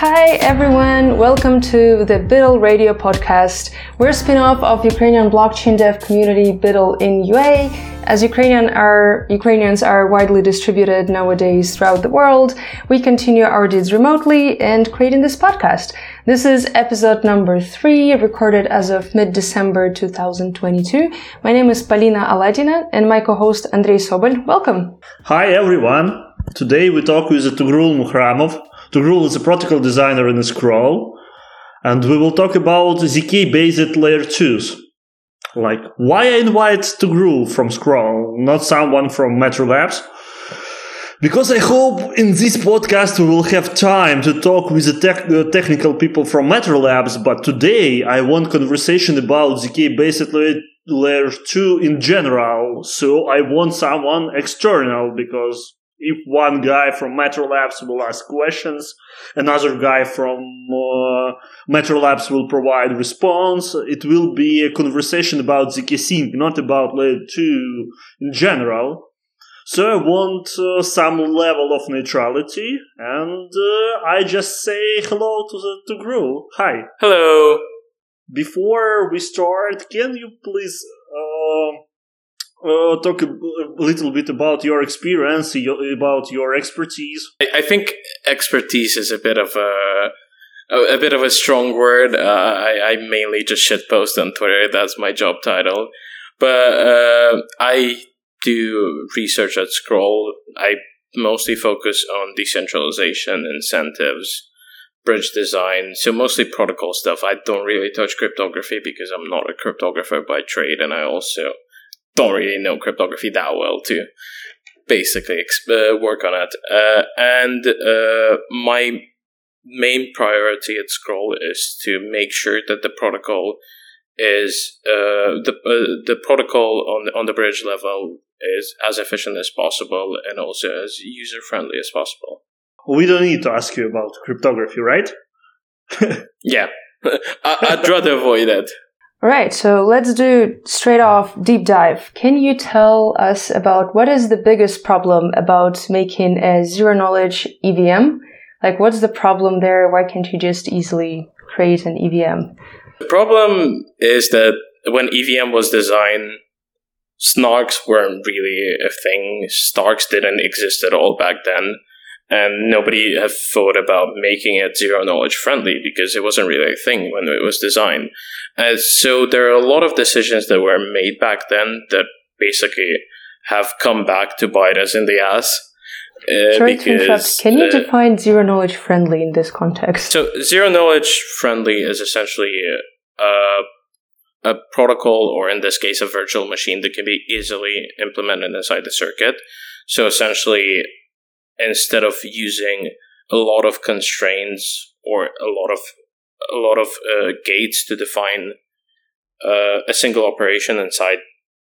Hi everyone, welcome to the Buidl Radio podcast. We're a spin-off of Ukrainian blockchain dev community Buidl in UA. As Ukrainian are, Ukrainians are widely distributed nowadays throughout the world, we continue our deeds remotely and creating this podcast. This is episode number three, recorded as of mid-December 2022. My name is Polina Aladina and my co-host Andrei Sobol. Welcome. Hi everyone. Today we talk with Toghrul Maharramov. rule is a protocol designer in Scroll, and we will talk about ZK based layer 2s. Like, why I invite To Toghrul from Scroll, not someone from Matter Labs? Because I hope in this podcast we will have time to talk with the tech, uh, technical people from Matter Labs, but today I want conversation about ZK based layer, layer 2 in general, so I want someone external because if one guy from Matter Labs will ask questions, another guy from uh, Matter Labs will provide response. It will be a conversation about ZK Sync, not about layer 2 in general. So I want uh, some level of neutrality, and uh, I just say hello to the to Gru. Hi. Hello. Before we start, can you please uh, uh, talk a, little bit about your experience, about your expertise. I, I think expertise is a bit of a a, a bit of a strong word. Uh, I, I mainly just shitpost on Twitter. That's my job title. But uh, I do research at Scroll. I mostly focus on decentralization, incentives, bridge design. So mostly protocol stuff. I don't really touch cryptography because I'm not a cryptographer by trade, and I also don't really know cryptography that well to basically uh, work on it. Uh, and uh, my main priority at Scroll is to make sure that the protocol is uh, the uh, the protocol on the, on the bridge level is as efficient as possible and also as user friendly as possible. We don't need to ask you about cryptography, right? yeah, I- would rather avoid that. All right, so let's do straight off deep dive. Can you tell us about what is the biggest problem about making a zero knowledge EVM? Like, what's the problem there? Why can't you just easily create an EVM? The problem is that when EVM was designed, snarks weren't really a thing. Starks didn't exist at all back then and nobody had thought about making it zero knowledge friendly because it wasn't really a thing when it was designed. And so there are a lot of decisions that were made back then that basically have come back to bite us in the ass. Uh, Sorry because, to interrupt. Can you uh, define zero knowledge friendly in this context? So zero knowledge friendly is essentially a, a protocol, or in this case, a virtual machine that can be easily implemented inside the circuit. So essentially, instead of using a lot of constraints or a lot of a lot of uh, gates to define uh, a single operation inside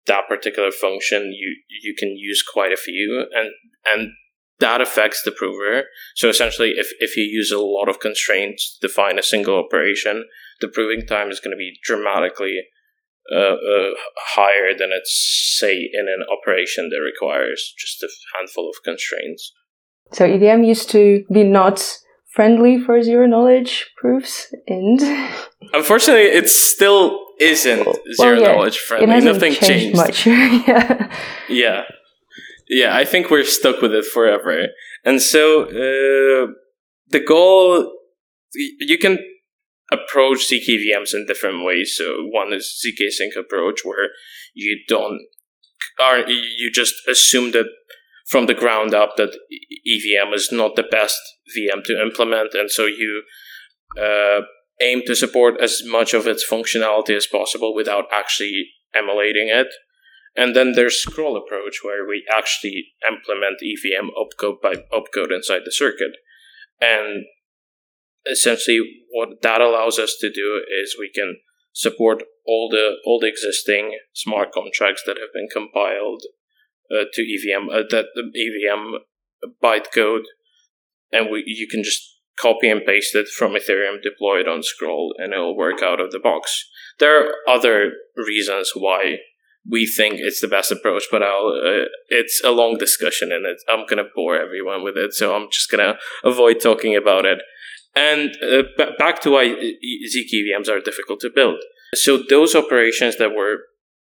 that particular function, you you can use quite a few, and and that affects the prover. So essentially, if if you use a lot of constraints to define a single operation, the proving time is going to be dramatically uh, uh, higher than it's say in an operation that requires just a handful of constraints. So EVM used to be not friendly for zero knowledge proofs, and unfortunately, it still isn't well, zero yeah, knowledge friendly. It Nothing changed, changed. much. yeah. Yeah. Yeah, I think we're stuck with it forever. And so uh, the goal, you can approach ZK VMs in different ways. So one is ZK Sync approach, where you don't are you just assume that from the ground up that EVM is not the best VM to implement, and so you uh, aim to support as much of its functionality as possible without actually emulating it. And then there's scroll approach where we actually implement EVM opcode by opcode inside the circuit. And essentially what that allows us to do is we can support all the all the existing smart contracts that have been compiled uh, to EVM uh, that EVM bytecode, and we you can just copy and paste it from Ethereum, deploy it on Scroll, and it'll work out of the box. There are other reasons why we think it's the best approach, but I'll uh, it's a long discussion, and I'm gonna bore everyone with it, so I'm just gonna avoid talking about it. And uh, b- back to why ZK VMs are difficult to build. So those operations that were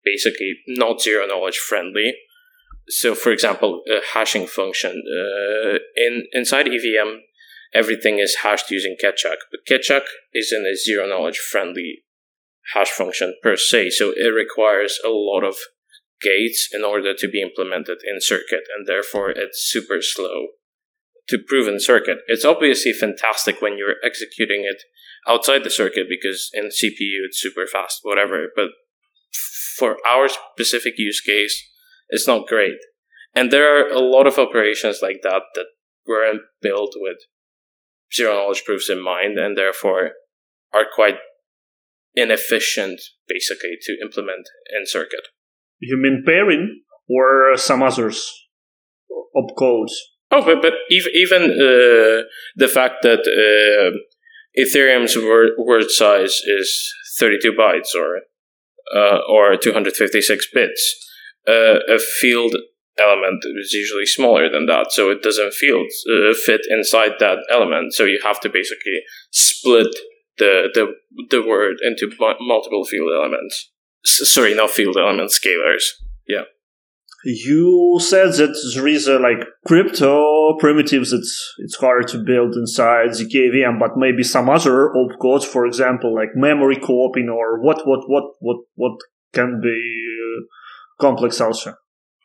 basically not zero knowledge friendly. So, for example, a hashing function uh, in inside EVM, everything is hashed using Keccak, but Keccak isn't a zero knowledge friendly hash function per se. So it requires a lot of gates in order to be implemented in circuit, and therefore it's super slow to prove in circuit. It's obviously fantastic when you're executing it outside the circuit because in CPU it's super fast, whatever. But for our specific use case, it's not great. And there are a lot of operations like that that weren't built with zero knowledge proofs in mind and therefore are quite inefficient basically to implement in circuit. You mean pairing or some others opcodes? Oh, but, but even, even uh, the fact that uh, Ethereum's word, word size is 32 bytes or uh, or 256 bits, uh, a field element is usually smaller than that, so it doesn't field, uh, fit inside that element. So you have to basically split the the the word into multiple field elements. S- sorry, not field elements, scalars. Yeah. You said that there is a, like crypto primitives. It's it's hard to build inside the zkVM, but maybe some other opcodes, for example, like memory co-oping or what what what what what can be uh, complex also.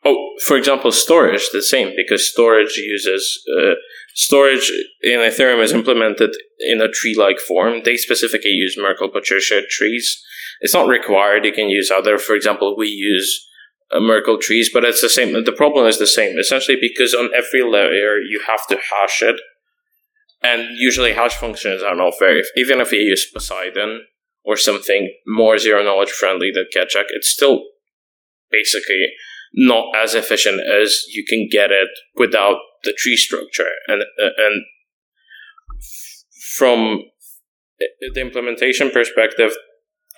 Oh, for example, storage the same because storage uses uh, storage in Ethereum is implemented in a tree-like form. They specifically use Merkle Patricia trees. It's not required. You can use other. For example, we use uh, Merkle trees, but it's the same. The problem is the same, essentially, because on every layer you have to hash it, and usually hash functions are not very. Even if you use Poseidon or something more zero knowledge friendly than Keccak, it's still basically not as efficient as you can get it without the tree structure, and uh, and from the implementation perspective,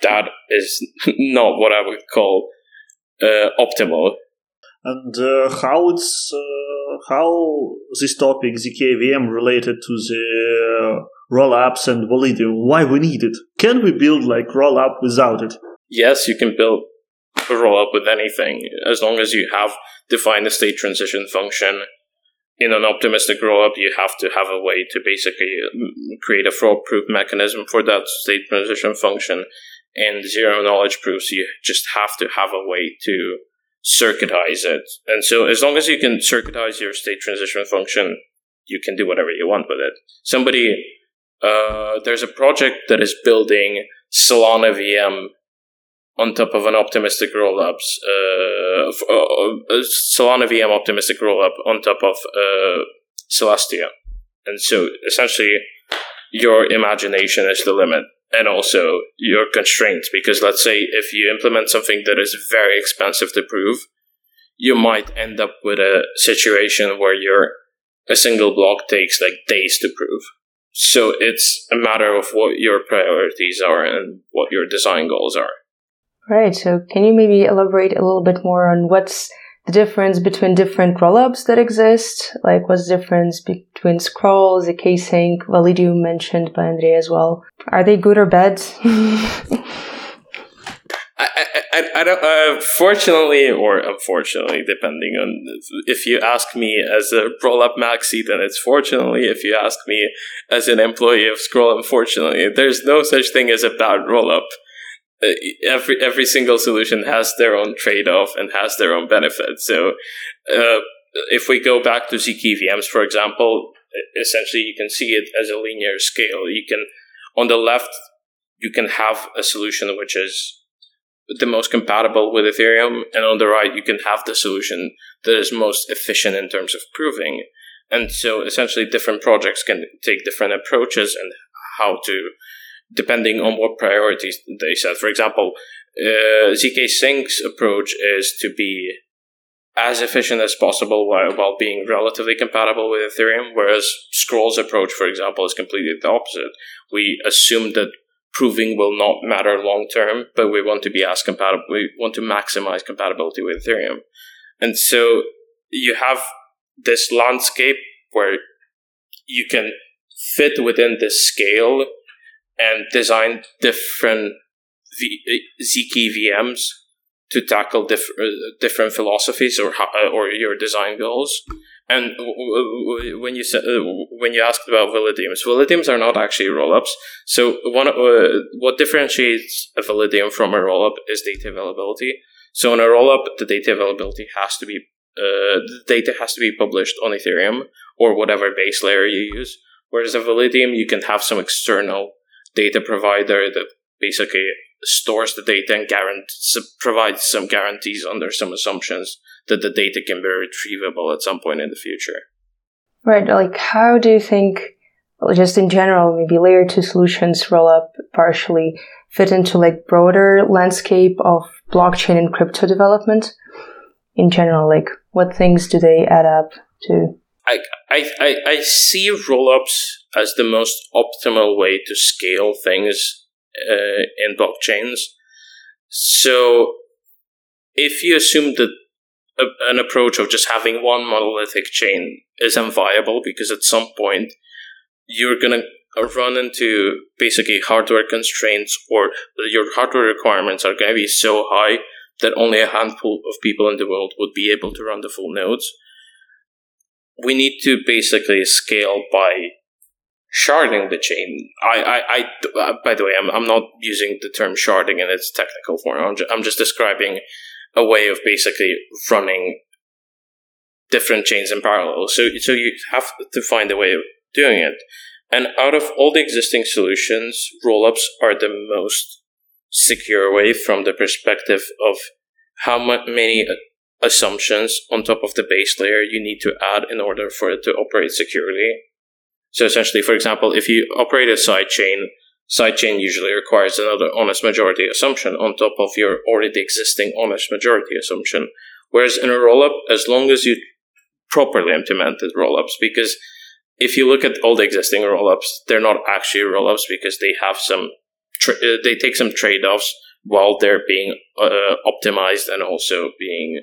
that is not what I would call uh, optimal. And uh, how it's uh, how this topic zkVM related to the rollups and Validium? Why we need it? Can we build like rollup without it? Yes, you can build a rollup with anything as long as you have defined the state transition function. In an optimistic roll up, you have to have a way to basically mm, create a fraud-proof mechanism for that state transition function and zero knowledge proofs, you just have to have a way to circuitize it. And so, as long as you can circuitize your state transition function, you can do whatever you want with it. Somebody, uh, there's a project that is building Solana VM on top of an optimistic rollups, uh, uh, uh, Solana VM optimistic rollup on top of uh, Celestia. And so, essentially, your imagination is the limit and also your constraints. Because let's say if you implement something that is very expensive to prove, you might end up with a situation where your a single block takes like days to prove. So it's a matter of what your priorities are and what your design goals are. Right. So can you maybe elaborate a little bit more on what's the difference between different rollups that exist? Like what's the difference between Scroll, ZK Sync, Validium mentioned by Andrey as well? Are they good or bad? I, I, I don't, uh, fortunately or unfortunately, depending on if you ask me as a roll up maxi, then it's fortunately. If you ask me as an employee of Scroll, unfortunately, there's no such thing as a bad rollup. Uh, every every single solution has their own trade off and has their own benefits. So, uh, if we go back to zkVMs, for example, essentially you can see it as a linear scale. You can, on the left, you can have a solution which is the most compatible with Ethereum, and on the right, you can have the solution that is most efficient in terms of proving. And so, essentially, different projects can take different approaches and how to depending on what priorities they set. For example, uh, ZK Sync's approach is to be as efficient as possible while, while being relatively compatible with Ethereum, whereas Scroll's approach, for example, is completely the opposite. We assume that proving will not matter long term, but we want to be as compatible. We want to maximize compatibility with Ethereum. And so you have this landscape where you can fit within this scale and design different v- uh, zk VMs to tackle diff- uh, different philosophies or or your design goals. And when you said, uh, when you asked about validiums, validiums are not actually rollups. So one uh, what differentiates a validium from a rollup is data availability. So in a rollup, the data availability has to be uh, the data has to be published on Ethereum or whatever base layer you use. Whereas a validium, you can have some external data provider that basically stores the data and guarantees, provides some guarantees under some assumptions that the data can be retrievable at some point in the future. Right. Like, how do you think, well, just in general, maybe layer two solutions roll up partially fit into like broader landscape of blockchain and crypto development in general? Like, what things do they add up to? I, I, I, I see rollups as the most optimal way to scale things uh, in blockchains. So, if you assume that a, an approach of just having one monolithic chain is unviable because at some point you're going to run into basically hardware constraints or your hardware requirements are going to be so high that only a handful of people in the world would be able to run the full nodes. We need to basically scale by sharding the chain. I, I, I uh, by the way, I'm, I'm not using the term sharding in its technical form. I'm, ju- I'm just describing a way of basically running different chains in parallel. So, so you have to find a way of doing it. And out of all the existing solutions, rollups are the most secure way from the perspective of how many assumptions on top of the base layer you need to add in order for it to operate securely. So essentially, for example, if you operate a sidechain Sidechain usually requires another honest majority assumption on top of your already existing honest majority assumption. Whereas in a rollup, as long as you properly implemented rollups, because if you look at all the existing rollups, they're not actually rollups because they have some, tra- uh, they take some trade offs while they're being uh, optimized and also being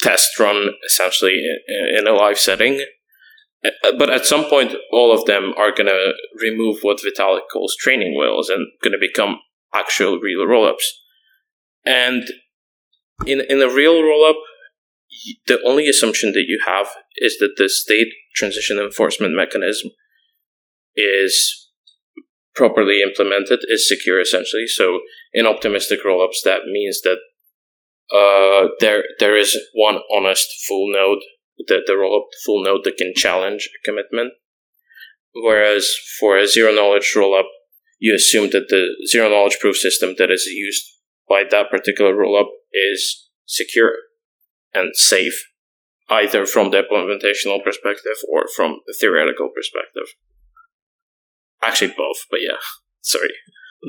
test run essentially in, in a live setting. Uh, but at some point, all of them are going to remove what Vitalik calls training wheels and going to become actual real rollups. And in in a real rollup, the only assumption that you have is that the state transition enforcement mechanism is properly implemented, is secure essentially. So in optimistic rollups, that means that uh, there there is one honest full node the, the roll up full node that can challenge a commitment. Whereas for a zero knowledge rollup, you assume that the zero knowledge proof system that is used by that particular rollup is secure and safe, either from the implementational perspective or from the theoretical perspective. Actually, both, but yeah, sorry.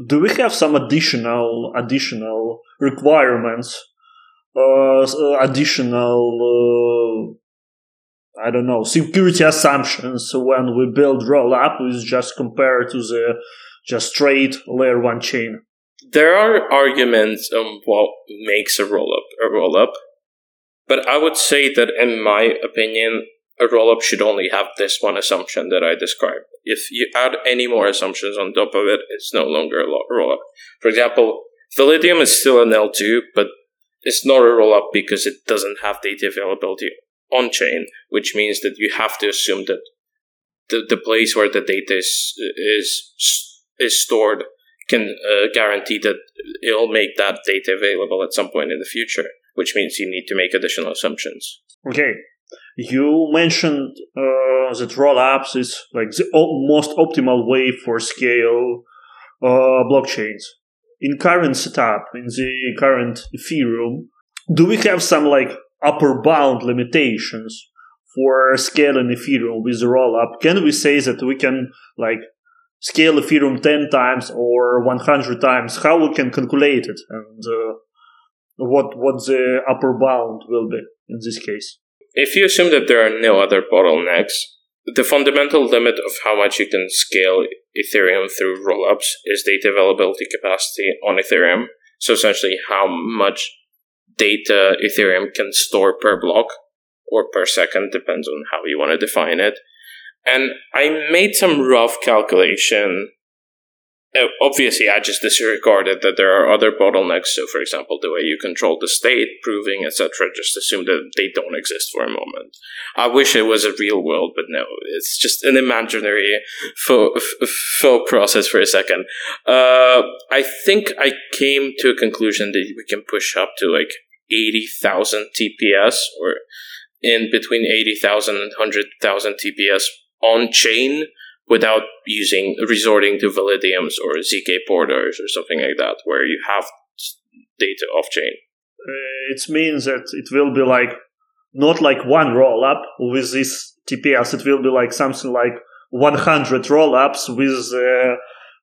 Do we have some additional additional requirements, uh, additional uh, I don't know, security assumptions when we build rollup is just compared to the just straight layer one chain. There are arguments on what makes a rollup a rollup, but I would say that in my opinion, a rollup should only have this one assumption that I described. If you add any more assumptions on top of it, it's no longer a rollup. For example, Validium is still an L2, but it's not a rollup because it doesn't have data availability on chain, which means that you have to assume that the, the place where the data is is is stored can uh, guarantee that it'll make that data available at some point in the future, which means you need to make additional assumptions. Okay. You mentioned uh, that rollups is like the most optimal way for scale uh, blockchains. In current setup, in the current Ethereum, do we have some like upper bound limitations for scaling Ethereum with rollup, can we say that we can like scale Ethereum 10 times or 100 times? How we can calculate it and uh, what what the upper bound will be in this case? If you assume that there are no other bottlenecks, the fundamental limit of how much you can scale Ethereum through rollups is data availability capacity on Ethereum. So essentially, how much data Ethereum can store per block or per second, depends on how you want to define it. And I made some rough calculation uh, obviously I just disregarded that there are other bottlenecks. So, for example, the way you control the state, proving, etc. Just assume that they don't exist for a moment. I wish it was a real world, but no, it's just an imaginary faux, process for a second. Uh, I think I came to a conclusion that we can push up to like eighty thousand TPS, or in between eighty thousand and hundred thousand and 100,000 TPS on chain without using resorting to Validiums or zk porters or something like that, where you have data off chain. Uh, it means that it will be like not like one roll up with this TPS. It will be like something like 100 roll ups with uh,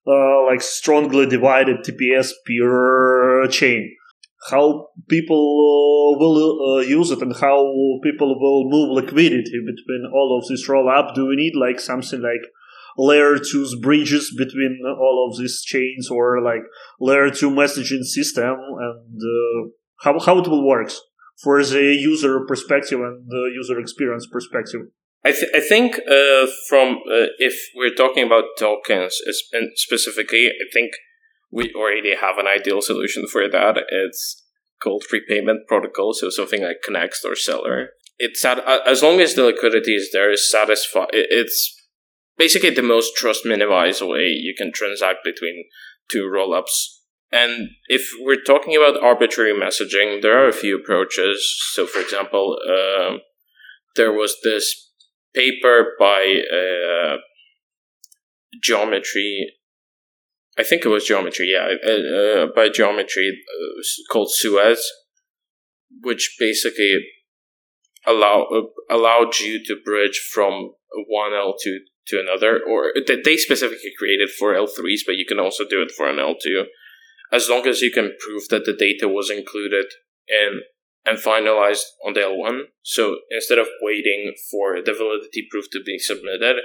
uh, like strongly divided TPS per chain. How people uh, will uh, use it and how people will move liquidity between all of this roll up? Do we need like something like layer 2's bridges between all of these chains or like layer 2 messaging system and uh, how, how it will work for the user perspective and the user experience perspective. I, th- I think uh, from uh, if we're talking about tokens and specifically, I think we already have an ideal solution for that. It's called repayment protocol, so something like Connext or Celer. It's as long as the liquidity is there, is satisfied. It's basically the most trust minimized way you can transact between two rollups. And if we're talking about arbitrary messaging, there are a few approaches. So, for example, uh, there was this paper by uh, Geometry. I think it was Geometry, yeah, uh, uh by Geometry uh, called Suez, which basically allow uh, allowed you to bridge from one L two to another, or that they specifically created for L3s, but you can also do it for an L2, as long as you can prove that the data was included in and finalized on the L1. So instead of waiting for the validity proof to be submitted,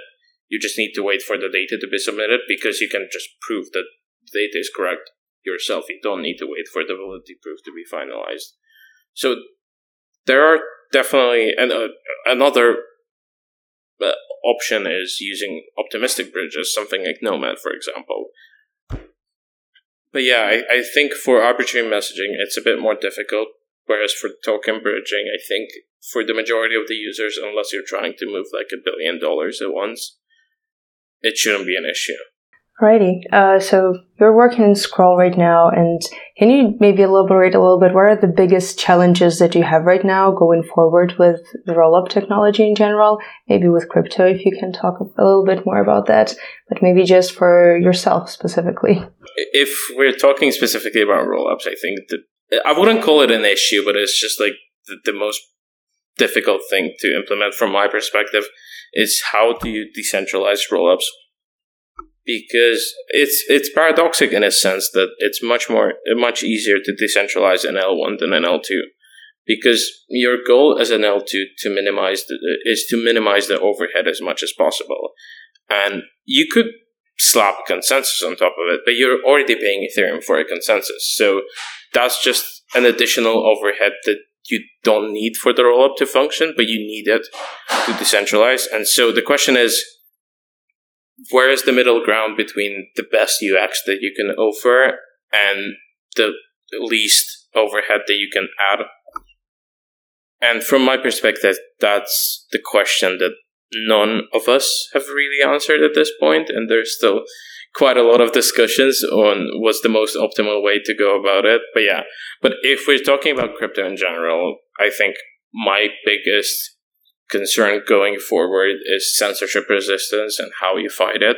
you just need to wait for the data to be submitted because you can just prove that the data is correct yourself. You don't need to wait for the validity proof to be finalized. So there are definitely and uh, another uh, option is using optimistic bridges, something like Nomad, for example. But yeah, I, I think for arbitrary messaging, it's a bit more difficult. Whereas for token bridging, I think for the majority of the users, unless you're trying to move like a billion dollars at once, it shouldn't be an issue. Righty. Uh, so you're working in Scroll right now, and can you maybe elaborate a little bit? What are the biggest challenges that you have right now going forward with the roll-up technology in general? Maybe with crypto, if you can talk a little bit more about that, but maybe just for yourself specifically. If we're talking specifically about roll-ups, I think that I wouldn't call it an issue, but it's just like the, the most difficult thing to implement from my perspective is how do you decentralize roll-ups? Because it's it's paradoxic in a sense that it's much more much easier to decentralize an L1 than an L2 because your goal as an L2 to minimize the, is to minimize the overhead as much as possible. And you could slap consensus on top of it but you're already paying ethereum for a consensus. So that's just an additional overhead that you don't need for the rollup to function but you need it to decentralize and so the question is where is the middle ground between the best UX that you can offer and the least overhead that you can add? And from my perspective, that's the question that none of us have really answered at this point, and there's still quite a lot of discussions on what's the most optimal way to go about it. But yeah, but if we're talking about crypto in general, I think my biggest concern going forward is censorship resistance and how you fight it.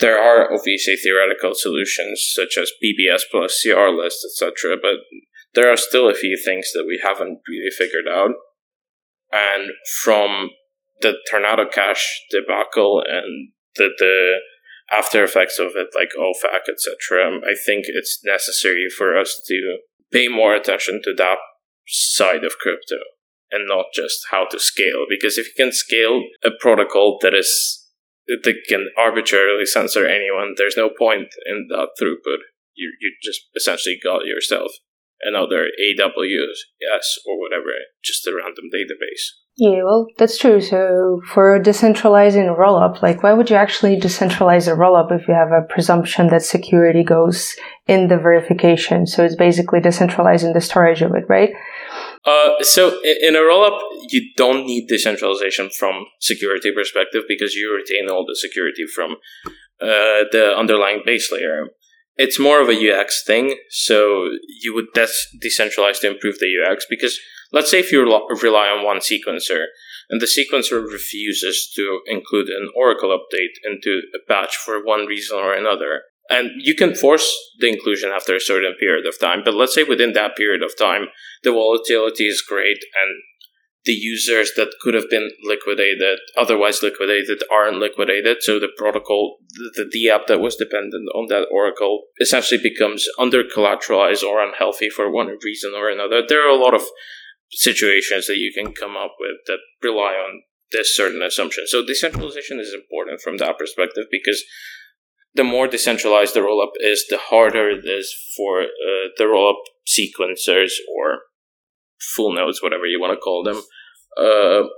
There are obviously theoretical solutions such as PBS plus CR list, etc., but there are still a few things that we haven't really figured out. And from the Tornado Cash debacle and the, the after effects of it, like OFAC, etc., I think it's necessary for us to pay more attention to that side of crypto and not just how to scale. Because if you can scale a protocol that is that can arbitrarily censor anyone, there's no point in that throughput. You you just essentially got yourself another AWS or whatever, just a random database. Yeah, well, that's true. So for decentralizing a rollup, like why would you actually decentralize a rollup if you have a presumption that security goes in the verification? So it's basically decentralizing the storage of it, right? Uh, so in a rollup, you don't need decentralization from security perspective because you retain all the security from uh, the underlying base layer. It's more of a UX thing. So you would des- decentralize to improve the UX because Let's say if you rely on one sequencer and the sequencer refuses to include an Oracle update into a batch for one reason or another. And you can force the inclusion after a certain period of time, but let's say within that period of time, the volatility is great and the users that could have been liquidated, otherwise liquidated, aren't liquidated. So the protocol, the, the DApp that was dependent on that Oracle essentially becomes under collateralized or unhealthy for one reason or another. There are a lot of situations that you can come up with that rely on this certain assumption. So decentralization is important from that perspective because the more decentralized the rollup is, the harder it is for uh, the rollup sequencers or full nodes, whatever you want to call them, uh,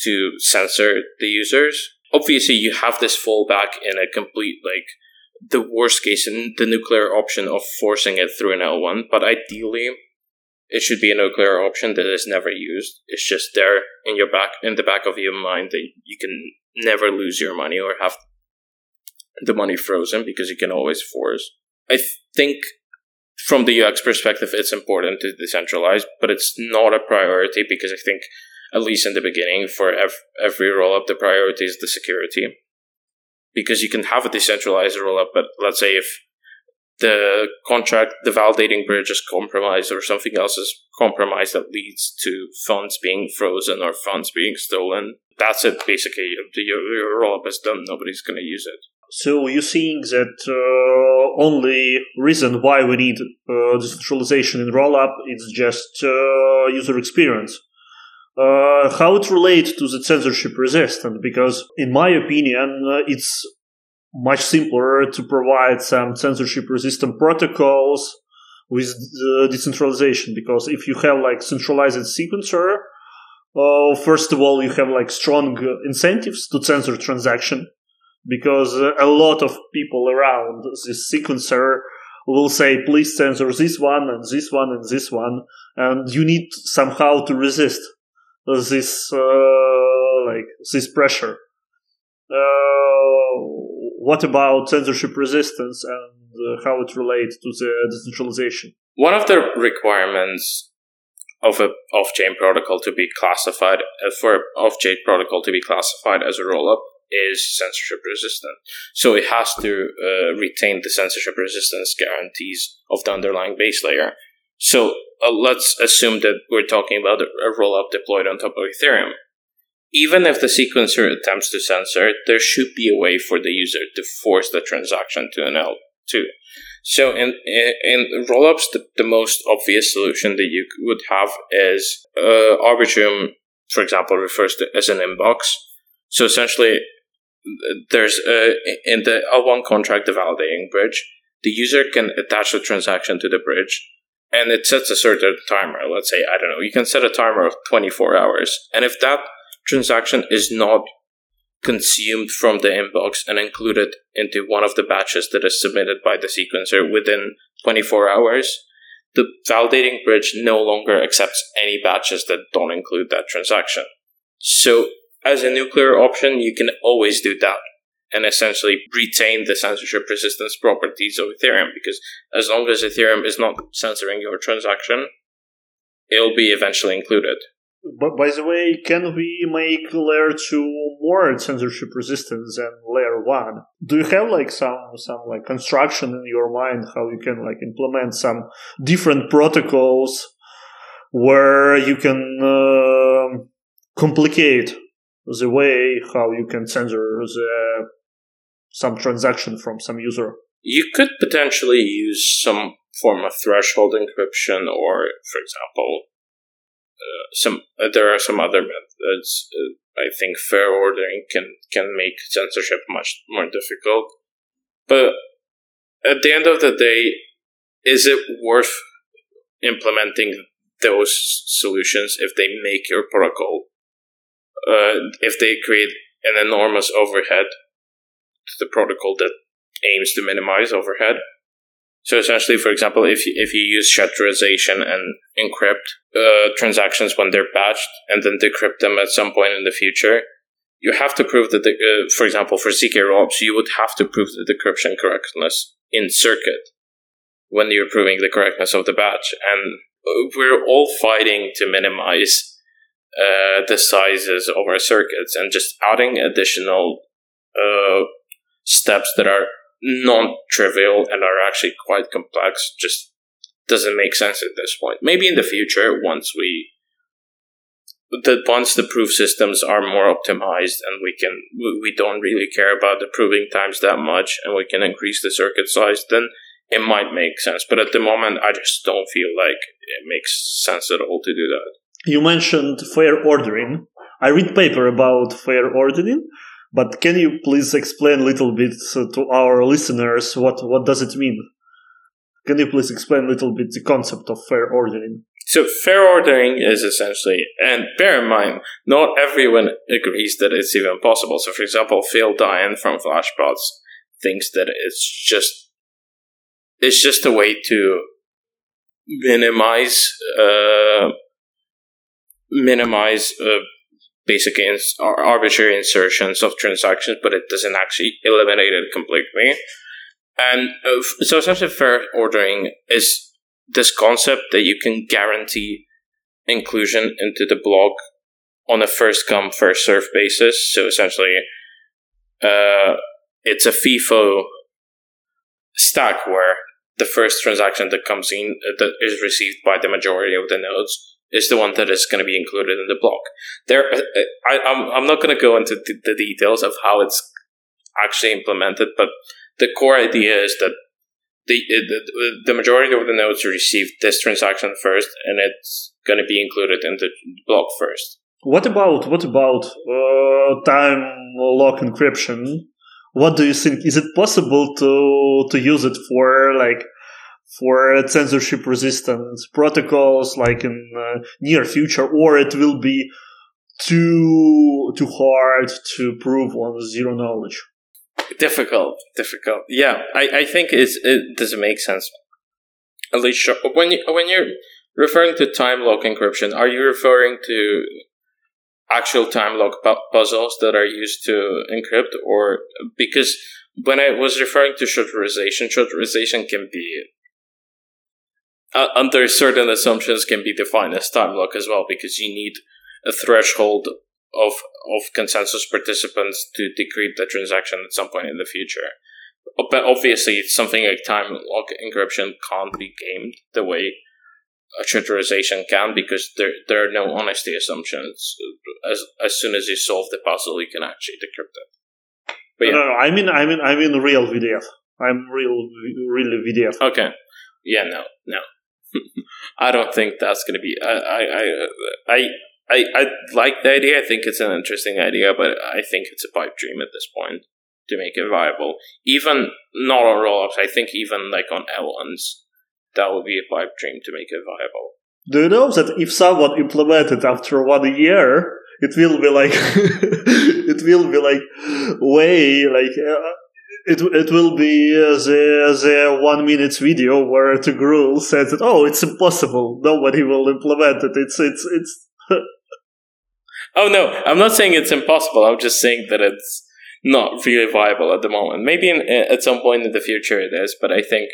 to censor the users. Obviously, you have this fallback in a complete like the worst case in the nuclear option of forcing it through an L1, but ideally it should be a nuclear option that is never used. It's just there in your back in the back of your mind that you can never lose your money or have the money frozen because you can always force. I think from the UX perspective, it's important to decentralize, but it's not a priority because I think, at least in the beginning, for every, every roll up, the priority is the security. Because you can have a decentralized roll up, but let's say if the contract, the validating bridge is compromised or something else is compromised that leads to funds being frozen or funds being stolen. That's it, basically. Your, your rollup is done. Nobody's going to use it. So you're seeing that uh, only reason why we need uh, decentralization in rollup is just uh, user experience. Uh, how it relates to the censorship resistant? Because in my opinion, uh, it's much simpler to provide some censorship resistant protocols with decentralization. Because if you have like centralized sequencer uh, first of all you have like strong incentives to censor transaction because a lot of people around this sequencer will say please censor this one and this one and this one and you need somehow to resist this uh, like this pressure. Uh, what about censorship resistance and uh, how it relates to the decentralization? One of the requirements of a off-chain protocol to be classified uh, for off-chain protocol to be classified as a rollup is censorship resistant. So it has to uh, retain the censorship resistance guarantees of the underlying base layer. So uh, let's assume that we're talking about a rollup deployed on top of Ethereum even if the sequencer attempts to censor it, there should be a way for the user to force the transaction to an L2. So in in, rollups, the, the most obvious solution that you would have is uh, Arbitrum, for example, refers to as an inbox. So essentially, there's a, in the L1 contract, the validating bridge, the user can attach the transaction to the bridge and it sets a certain timer. Let's say, I don't know, you can set a timer of 24 hours. And if that transaction is not consumed from the inbox and included into one of the batches that is submitted by the sequencer within 24 hours, the validating bridge no longer accepts any batches that don't include that transaction. So, as a nuclear option, you can always do that and essentially retain the censorship resistance properties of Ethereum because as long as Ethereum is not censoring your transaction, it'll be eventually included. But by the way, can we make layer two more censorship resistant than layer one? Do you have like some some like construction in your mind how you can like implement some different protocols where you can uh, complicate the way how you can censor the some transaction from some user? You could potentially use some form of threshold encryption, or for example, uh, some uh, there are some other methods. Uh, I think fair ordering can can make censorship much more difficult. But at the end of the day, is it worth implementing those solutions if they make your protocol, uh, if they create an enormous overhead to the protocol that aims to minimize overhead. So essentially, for example, if you, if you use shutterization and encrypt uh, transactions when they're batched and then decrypt them at some point in the future, you have to prove that, the, uh, for example, for ZK rollups, you would have to prove the decryption correctness in circuit when you're proving the correctness of the batch. And we're all fighting to minimize uh, the sizes of our circuits and just adding additional uh, steps that are non-trivial and are actually quite complex just doesn't make sense at this point. Maybe in the future, once we that once the proof systems are more optimized and we can we don't really care about the proving times that much and we can increase the circuit size, then it might make sense. But at the moment, I just don't feel like it makes sense at all to do that. You mentioned fair ordering. I read paper about fair ordering, but can you please explain a little bit to our listeners what, what does it mean? Can you please explain a little bit the concept of fair ordering? So fair ordering is essentially, and bear in mind, not everyone agrees that it's even possible. So for example, Phil Daian from Flashbots thinks that it's just, it's just a way to minimize, uh, minimize, uh, basic ins- arbitrary insertions of transactions, but it doesn't actually eliminate it completely. And uh, so essentially fair ordering is this concept that you can guarantee inclusion into the block on a first come first serve basis. So essentially, uh, it's a FIFO stack where the first transaction that comes in uh, that is received by the majority of the nodes is the one that is going to be included in the block. There, uh, uh, I, I'm I'm not going to go into the details of how it's actually implemented, but the core idea is that the, the, the majority of the nodes receive this transaction first, and it's going to be included in the block first. What about what about uh, time lock encryption? What do you think? Is it possible to to use it for like for censorship resistant protocols, like in uh, near future, or it will be too too hard to prove on zero knowledge? difficult, difficult. Yeah, I, I think it's, it doesn't make sense. At least when you when you're referring to time lock encryption, are you referring to actual time lock pu- puzzles that are used to encrypt, or because when I was referring to shutterization, shutterization can be uh, under certain assumptions can be defined as time lock as well because you need a threshold of of consensus participants to decrypt the transaction at some point in the future. But obviously, something like time lock encryption can't be gamed the way a shutterization can because there there are no honesty assumptions. As as soon as you solve the puzzle, you can actually decrypt it. But yeah. No, no, no, I mean, I mean, I mean, real VDF. I'm real, really VDF. Okay. Yeah. No. No. I don't think that's going to be. I. I. I. I I, like the idea. I think it's an interesting idea, but I think it's a pipe dream at this point to make it viable. Even not on rollups, I think even like on L1s, that would be a pipe dream to make it viable. Do you know that if someone implemented after one year, it will be like it will be like way like uh, it it will be uh, the the one minute video where Toghrul says that oh it's impossible nobody will implement it it's it's it's oh no, I'm not saying it's impossible. I'm just saying that it's not really viable at the moment. Maybe in, at some point in the future it is, but I think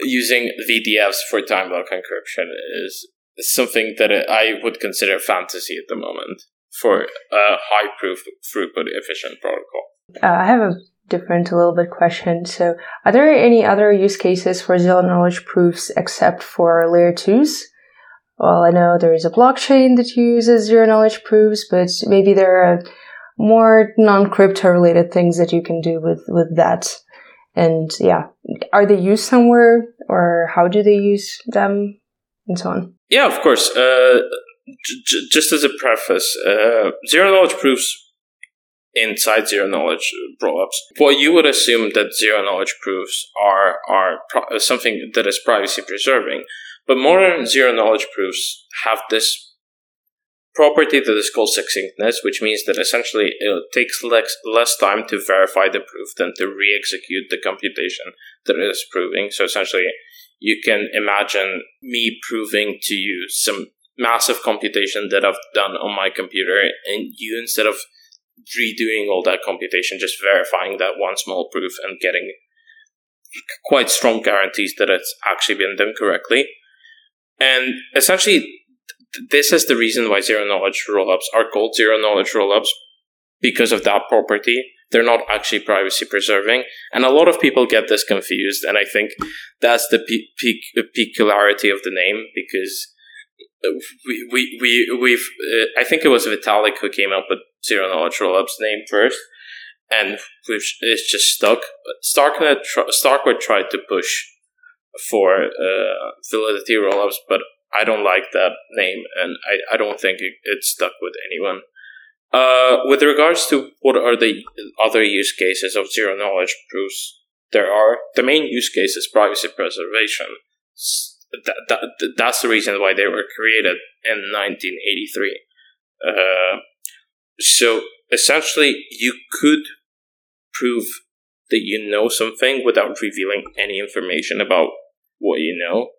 using VDFs for time lock encryption is something that I would consider fantasy at the moment for a high proof throughput efficient protocol. Uh, I have a different, a little bit question. So, are there any other use cases for zero knowledge proofs except for layer twos? well, I know there is a blockchain that uses zero knowledge proofs, but maybe there are more non-crypto related things that you can do with, with that. And yeah, are they used somewhere or how do they use them and so on? Yeah, of course. Uh, j- just as a preface, uh, zero knowledge proofs inside zero knowledge rollups. Well, you would assume that zero knowledge proofs are are pro- uh, something that is privacy preserving. But modern zero knowledge proofs have this property that is called succinctness, which means that essentially it takes less, less time to verify the proof than to re execute the computation that it is proving. So essentially, you can imagine me proving to you some massive computation that I've done on my computer, and you, instead of redoing all that computation, just verifying that one small proof and getting quite strong guarantees that it's actually been done correctly. And essentially, this is the reason why zero knowledge rollups are called zero knowledge rollups because of that property. They're not actually privacy preserving, and a lot of people get this confused. And I think that's the pe- peculiarity of the name because we we we we've uh, I think it was Vitalik who came up with zero knowledge rollups name first, and we've it's just stuck. Starknet Starkware tried to push for uh, validity rollups, but I don't like that name, and I, I don't think it, it's stuck with anyone. Uh, with regards to what are the other use cases of zero knowledge proofs, there are the main use case is privacy preservation. That, that, that's the reason why they were created in 1983. Uh, so essentially, you could prove that you know something without revealing any information about what you know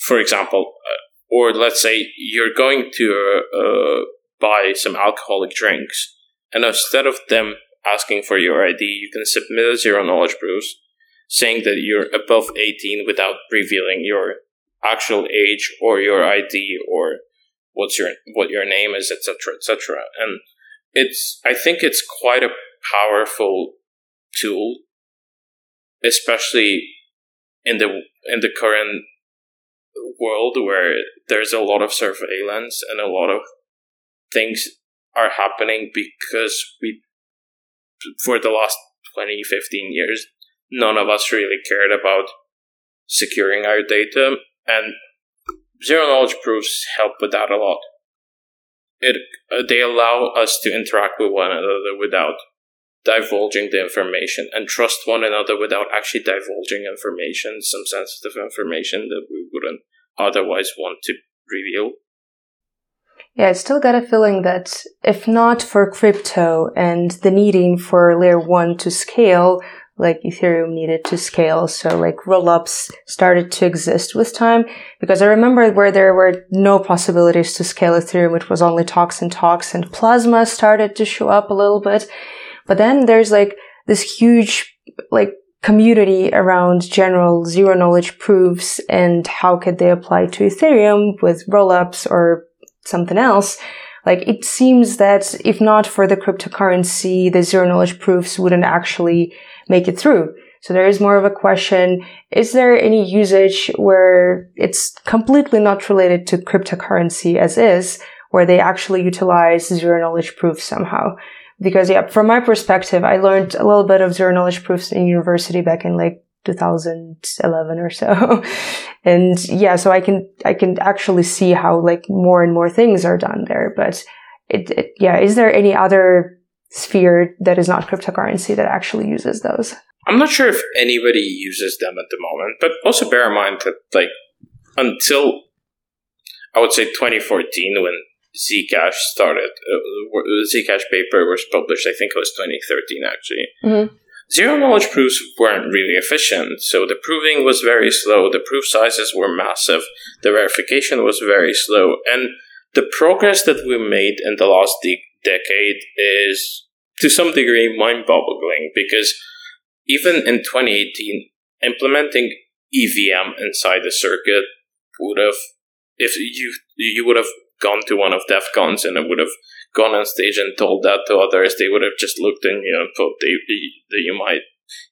for example, uh, or let's say you're going to uh, buy some alcoholic drinks, and instead of them asking for your ID, you can submit a zero knowledge proof saying that you're above 18 without revealing your actual age or your ID or what's your what your name is, etc., etc. And it's I think it's quite a powerful tool, especially in the in the current world where there's a lot of surveillance and a lot of things are happening because we for the last 20 15 years none of us really cared about securing our data and zero knowledge proofs help with that a lot it uh, they allow us to interact with one another without divulging the information and trust one another without actually divulging information some sensitive information that we wouldn't otherwise want to reveal. Yeah, I still got a feeling that if not for crypto and the needing for layer one to scale, like Ethereum needed to scale, so like rollups started to exist with time. Because I remember where there were no possibilities to scale Ethereum, it was only talks and talks, and Plasma started to show up a little bit. But then there's like this huge, like community around general zero knowledge proofs and how could they apply to Ethereum with rollups or something else. Like it seems that if not for the cryptocurrency, the zero knowledge proofs wouldn't actually make it through. So there is more of a question. Is there any usage where it's completely not related to cryptocurrency as is, where they actually utilize zero knowledge proofs somehow? because yeah, from my perspective, I learned a little bit of zero knowledge proofs in university back in like 2011 or so. and yeah, so I can, I can actually see how like more and more things are done there. But it, it, yeah, is there any other sphere that is not cryptocurrency that actually uses those? I'm not sure if anybody uses them at the moment, but also bear in mind that like until I would say 2014 when Zcash started. Uh, the Zcash paper was published, I think it was 2013 actually. Mm-hmm. Zero knowledge proofs weren't really efficient, so the proving was very slow, the proof sizes were massive, the verification was very slow, and the progress that we made in the last de- decade is to some degree mind boggling because even in 2018, implementing EVM inside the circuit would have if you you would have gone to one of DEF CONs and I would have gone on stage and told that to others, they would have just looked at you and thought they, that you might,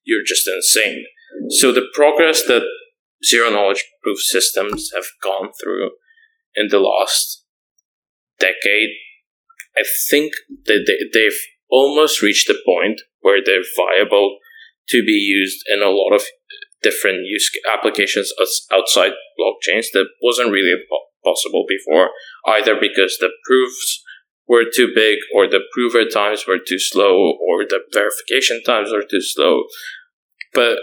you're just insane. So the progress that zero knowledge proof systems have gone through in the last decade, I think that they, they've almost reached the point where they're viable to be used in a lot of different use applications outside blockchains that wasn't really possible before, either because the proofs were too big, or the prover times were too slow, or the verification times were too slow. But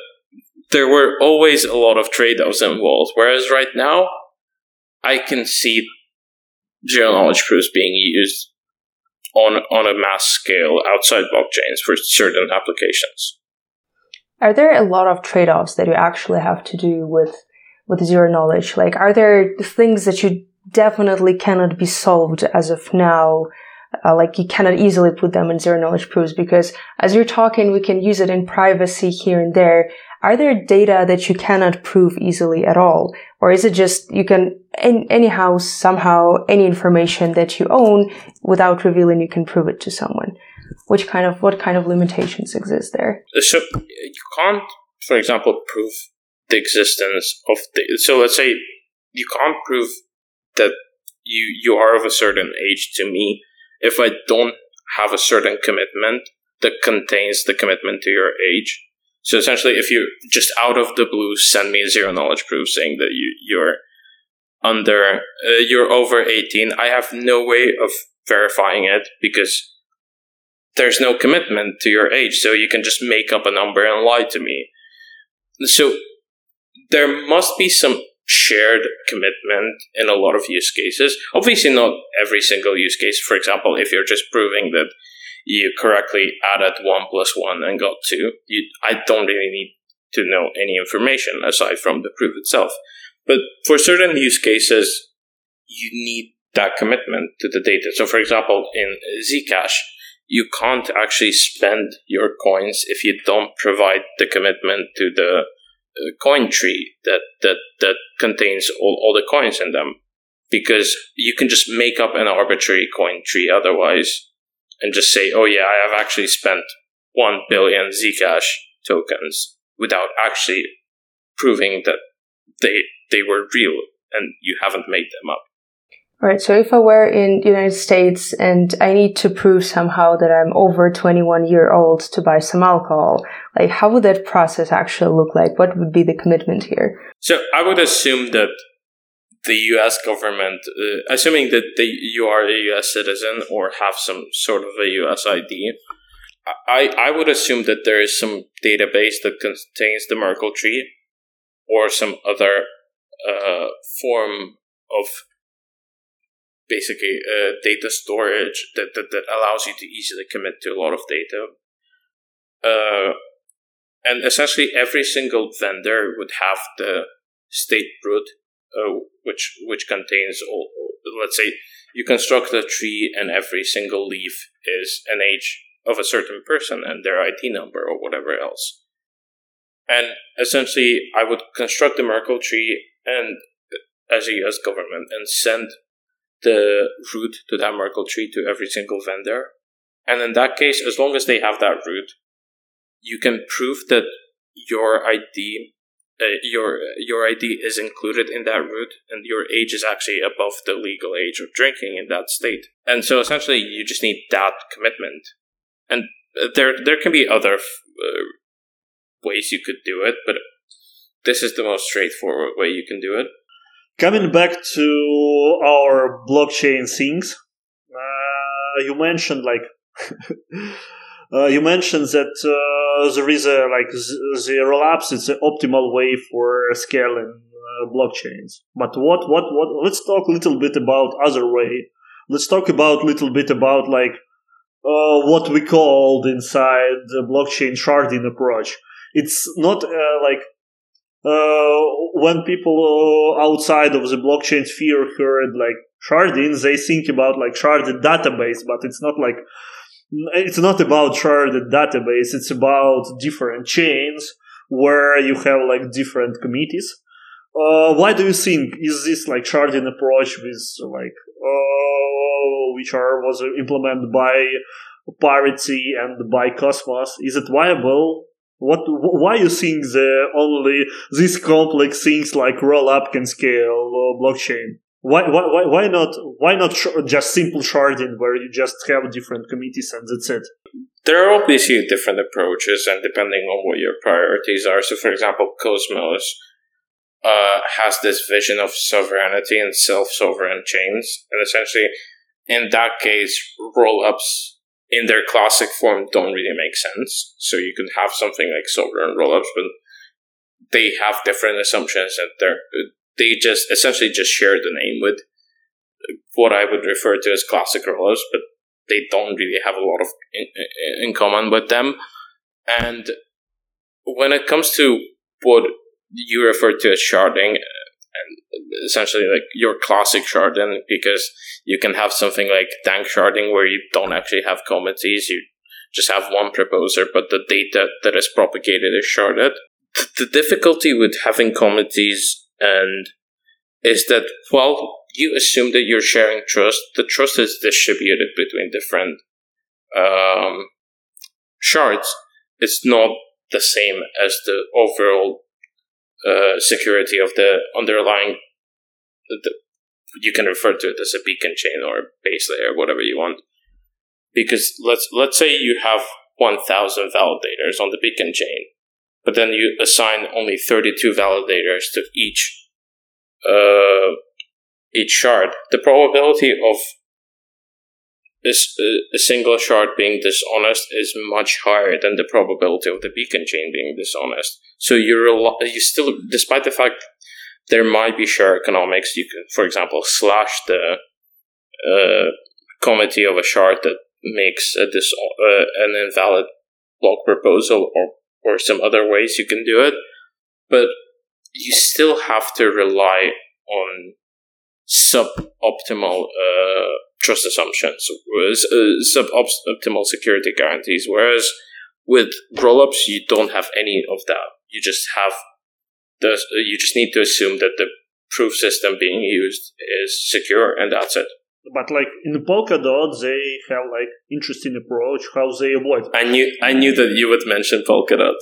there were always a lot of trade offs involved. Whereas right now, I can see zero knowledge proofs being used on on a mass scale outside blockchains for certain applications. Are there a lot of trade-offs that you actually have to do with with zero knowledge? Like, are there things that you definitely cannot be solved as of now? Uh, like you cannot easily put them in zero knowledge proofs because as you're talking, we can use it in privacy here and there. Are there data that you cannot prove easily at all? Or is it just you can, in, anyhow, somehow, any information that you own without revealing, you can prove it to someone? Which kind of, what kind of limitations exist there? So you can't, for example, prove the existence of the, so let's say you can't prove that you, you are of a certain age to me if I don't have a certain commitment that contains the commitment to your age. So essentially, if you just out of the blue send me a zero knowledge proof saying that you you're under uh, you're over 18, I have no way of verifying it because there's no commitment to your age. So you can just make up a number and lie to me. So there must be some shared commitment in a lot of use cases. Obviously, not every single use case. For example, if you're just proving that you correctly added one plus one and got two. You, I don't really need to know any information aside from the proof itself. But for certain use cases, you need that commitment to the data. So, for example, in Zcash, you can't actually spend your coins if you don't provide the commitment to the Uh, coin tree that, that, that contains all, all the coins in them. Because you can just make up an arbitrary coin tree otherwise and just say, oh yeah, I have actually spent 1 billion Zcash tokens without actually proving that they, they were real and you haven't made them up. Right. So if I were in United States and I need to prove somehow that I'm over 21 year old to buy some alcohol, like how would that process actually look like? What would be the commitment here? So I would assume that the U.S. government, uh, assuming that you are a U.S. citizen or have some sort of a U.S. ID, I, I would assume that there is some database that contains the Merkle tree or some other uh, form of basically uh, data storage that, that, that allows you to easily commit to a lot of data. Uh, and essentially, every single vendor would have the state root uh, which which contains all. Let's say you construct a tree, and every single leaf is an age of a certain person and their ID number or whatever else. And essentially, I would construct the Merkle tree and as a US government and send the root to that Merkle tree to every single vendor. And in that case, as long as they have that root, you can prove that your ID uh, your your ID is included in that root, and your age is actually above the legal age of drinking in that state. And so essentially, you just need that commitment. And there there can be other uh, ways you could do it, but this is the most straightforward way you can do it. Coming back to our blockchain things, uh, you mentioned like Uh, you mentioned that uh, there is a like the rollups. It's an optimal way for scaling uh, blockchains. But what what what? Let's talk a little bit about other way. Let's talk about a little bit about like uh, what we called inside the blockchain sharding approach. It's not uh, like when people outside of the blockchain sphere heard like sharding, they think about like sharded database, but it's not like it's not about sharded database it's about different chains where you have like different committees. Uh, why do you think is this like sharding approach with like uh, which are was implemented by parity and by cosmos is it viable what why you think the only these complex things like roll up can scale or blockchain? Why, why, why not why not sh- just simple sharding where you just have different committees and that's it? There are obviously different approaches and depending on what your priorities are. So for example cosmos uh, has this vision of sovereignty and self-sovereign chains. And essentially in that case roll-ups in their classic form don't really make sense so you can have something like sovereign roll-ups but they have different assumptions and they're they just essentially just share the name with what I would refer to as classic rollups, but they don't really have a lot of in, in common with them. And when it comes to what you refer to as sharding, essentially like your classic sharding, because you can have something like dank sharding where you don't actually have committees, you just have one proposer, but the data that is propagated is sharded. The difficulty with having committees and is that while you assume that you're sharing trust the trust is distributed between different um, shards it's not the same as the overall uh, security of the underlying the, you can refer to it as a beacon chain or base layer whatever you want. Because let's let's say you have 1000 validators on the beacon chain but then you assign only 32 validators to each uh, each shard. The probability of a single shard being dishonest is much higher than the probability of the beacon chain being dishonest. So you're you still, despite the fact there might be share economics, you can, for example, slash the uh, committee of a shard that makes a dis- uh, an invalid block proposal or or some other ways you can do it, but you still have to rely on suboptimal uh, trust assumptions, uh, suboptimal security guarantees. Whereas with rollups, you don't have any of that. You just have the. You just need to assume that the proof system being used is secure, and that's it. But like in Polkadot, they have like interesting approach how they avoid. I knew I knew that you would mention Polkadot.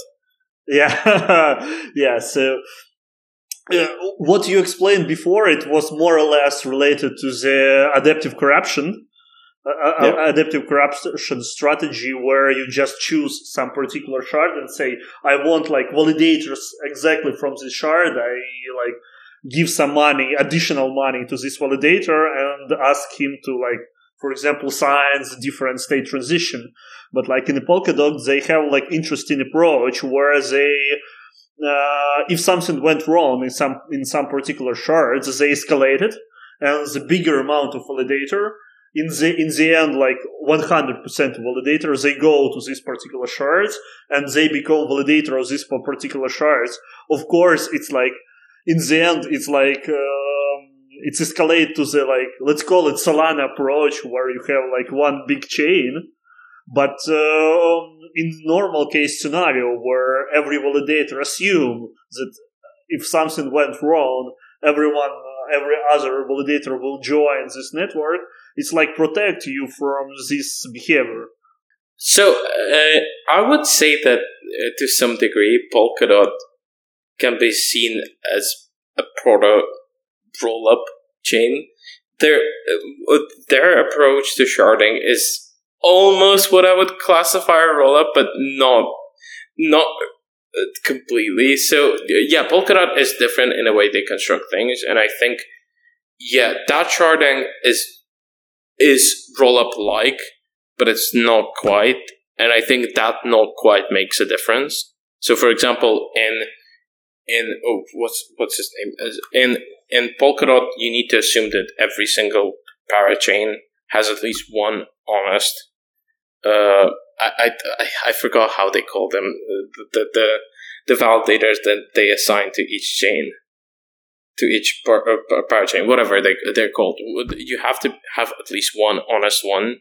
Yeah, yeah. So uh, what you explained before, it was more or less related to the adaptive corruption, uh, uh yeah. adaptive corruption strategy, where you just choose some particular shard and say, "I want like validators exactly from this shard." I like give some money, additional money to this validator, and ask him to like, for example, sign the different state transition. But like in the Polkadot, they have like interesting approach where they uh, if something went wrong in some in some particular shards, they escalated, and the bigger amount of validator in the in the end, like 100% of validators, they go to these particular shards and they become validator of these particular shards. Of course, it's like in the end, it's like um, it's escalate to the like let's call it Solana approach, where you have like one big chain but uh, in normal case scenario where every validator assume that if something went wrong, everyone, uh, every other validator will join this network. It's like protect you from this behavior. So uh, I would say that uh, to some degree, Polkadot can be seen as a proto roll-up chain. Their uh, their approach to sharding is almost what I would classify a roll up, but not not completely. So yeah, Polkadot is different in the way they construct things, and I think yeah, that sharding is is roll up like, but it's not quite. And I think that not quite makes a difference. So for example, in in oh what's what's his name? In in Polkadot, you need to assume that every single parachain has at least one honest uh, I, I, I forgot how they call them. The, the, the the validators that they assign to each chain. To each par, uh, parachain whatever they they're called. You have to have at least one honest one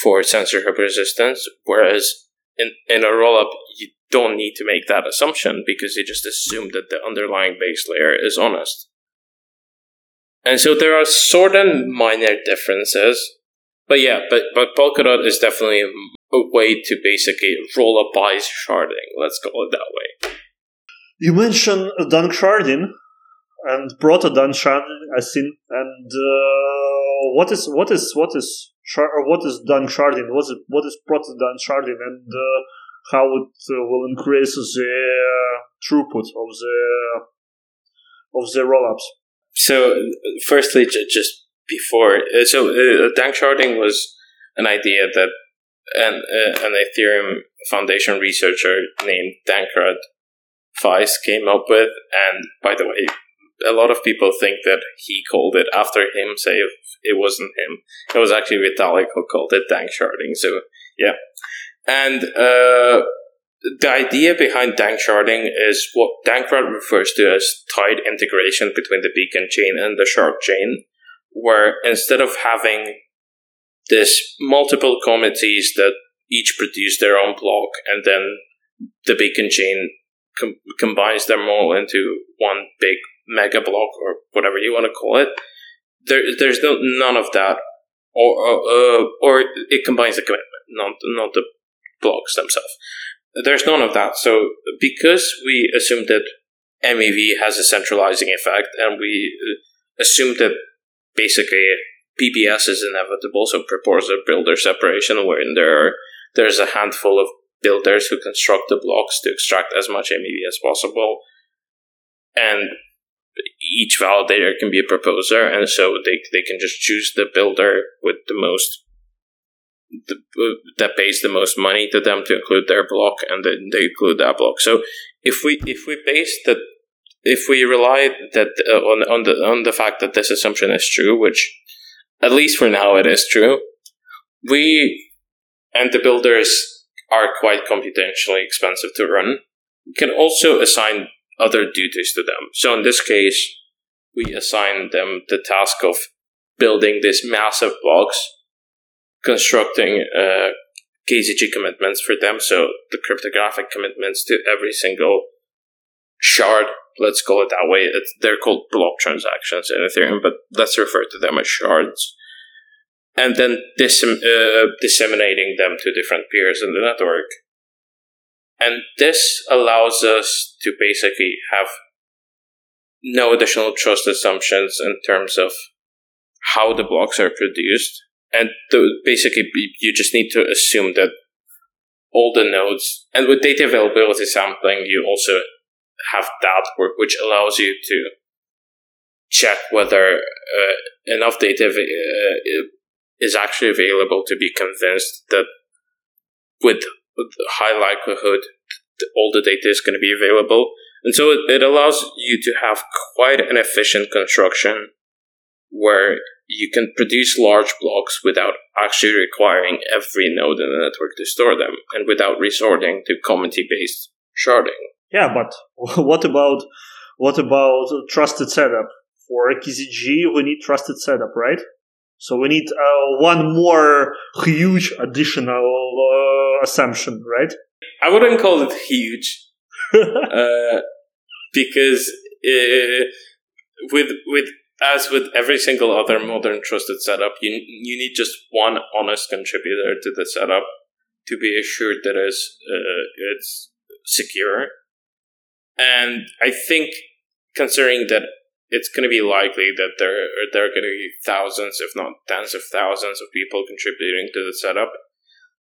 for censorship resistance. Whereas in in a rollup you don't need to make that assumption because you just assume that the underlying base layer is honest. And so there are of minor differences but yeah, but but Polkadot is definitely a way to basically roll up by sharding. Let's call it that way. You mentioned dank sharding and proto dank sharding, I think. And uh, what is what is what is shard, what is dank sharding? What is what is proto dank sharding? And uh, how it uh, will increase the throughput of the of the rollups? So, firstly, just before. Uh, so uh, dank sharding was an idea that an, uh, an Ethereum Foundation researcher named Dankrad Feist came up with. And by the way, a lot of people think that he called it after him. Say if it wasn't him, it was actually Vitalik who called it danksharding. So yeah, and uh, the idea behind danksharding is what Dankrad refers to as tight integration between the beacon chain and the shard chain, where instead of having this multiple committees that each produce their own block and then the beacon chain com- combines them all into one big mega block or whatever you want to call it. There, there's no none of that, or uh, or it combines the commitment, not not the blocks themselves. There's none of that. So because we assume that MEV has a centralizing effect, and we uh, assume that basically PBS is inevitable, so proposal builder separation, wherein there are there's a handful of builders who construct the blocks to extract as much MEV as possible, and each validator can be a proposer, and so they they can just choose the builder with the most the, that pays the most money to them to include their block, and then they include that block. So if we if we base that if we rely that uh, on on the on the fact that this assumption is true, which at least for now it is true, we and the builders are quite computationally expensive to run. We can also assign other duties to them. So in this case, we assign them the task of building this massive box constructing uh, KZG commitments for them. So the cryptographic commitments to every single shard, let's call it that way. It's, they're called blob transactions in Ethereum, but let's refer to them as shards. And then uh, disseminating them to different peers in the network. And this allows us to basically have no additional trust assumptions in terms of how the blocks are produced and basically you just need to assume that all the nodes and with data availability sampling you also have that work which allows you to check whether uh, enough data uh, is actually available to be convinced that with high likelihood all the data is going to be available and so it, it allows you to have quite an efficient construction where you can produce large blocks without actually requiring every node in the network to store them and without resorting to committee based sharding. Yeah, but what about what about trusted setup? For KZG, we need trusted setup, right? So we need uh, one more huge additional uh, assumption, right? I wouldn't call it huge, uh, because uh, with with as with every single other modern trusted setup, you you need just one honest contributor to the setup to be assured that it's uh, it's secure. And I think, considering that it's going to be likely that there there are going to be thousands, if not tens of thousands, of people contributing to the setup,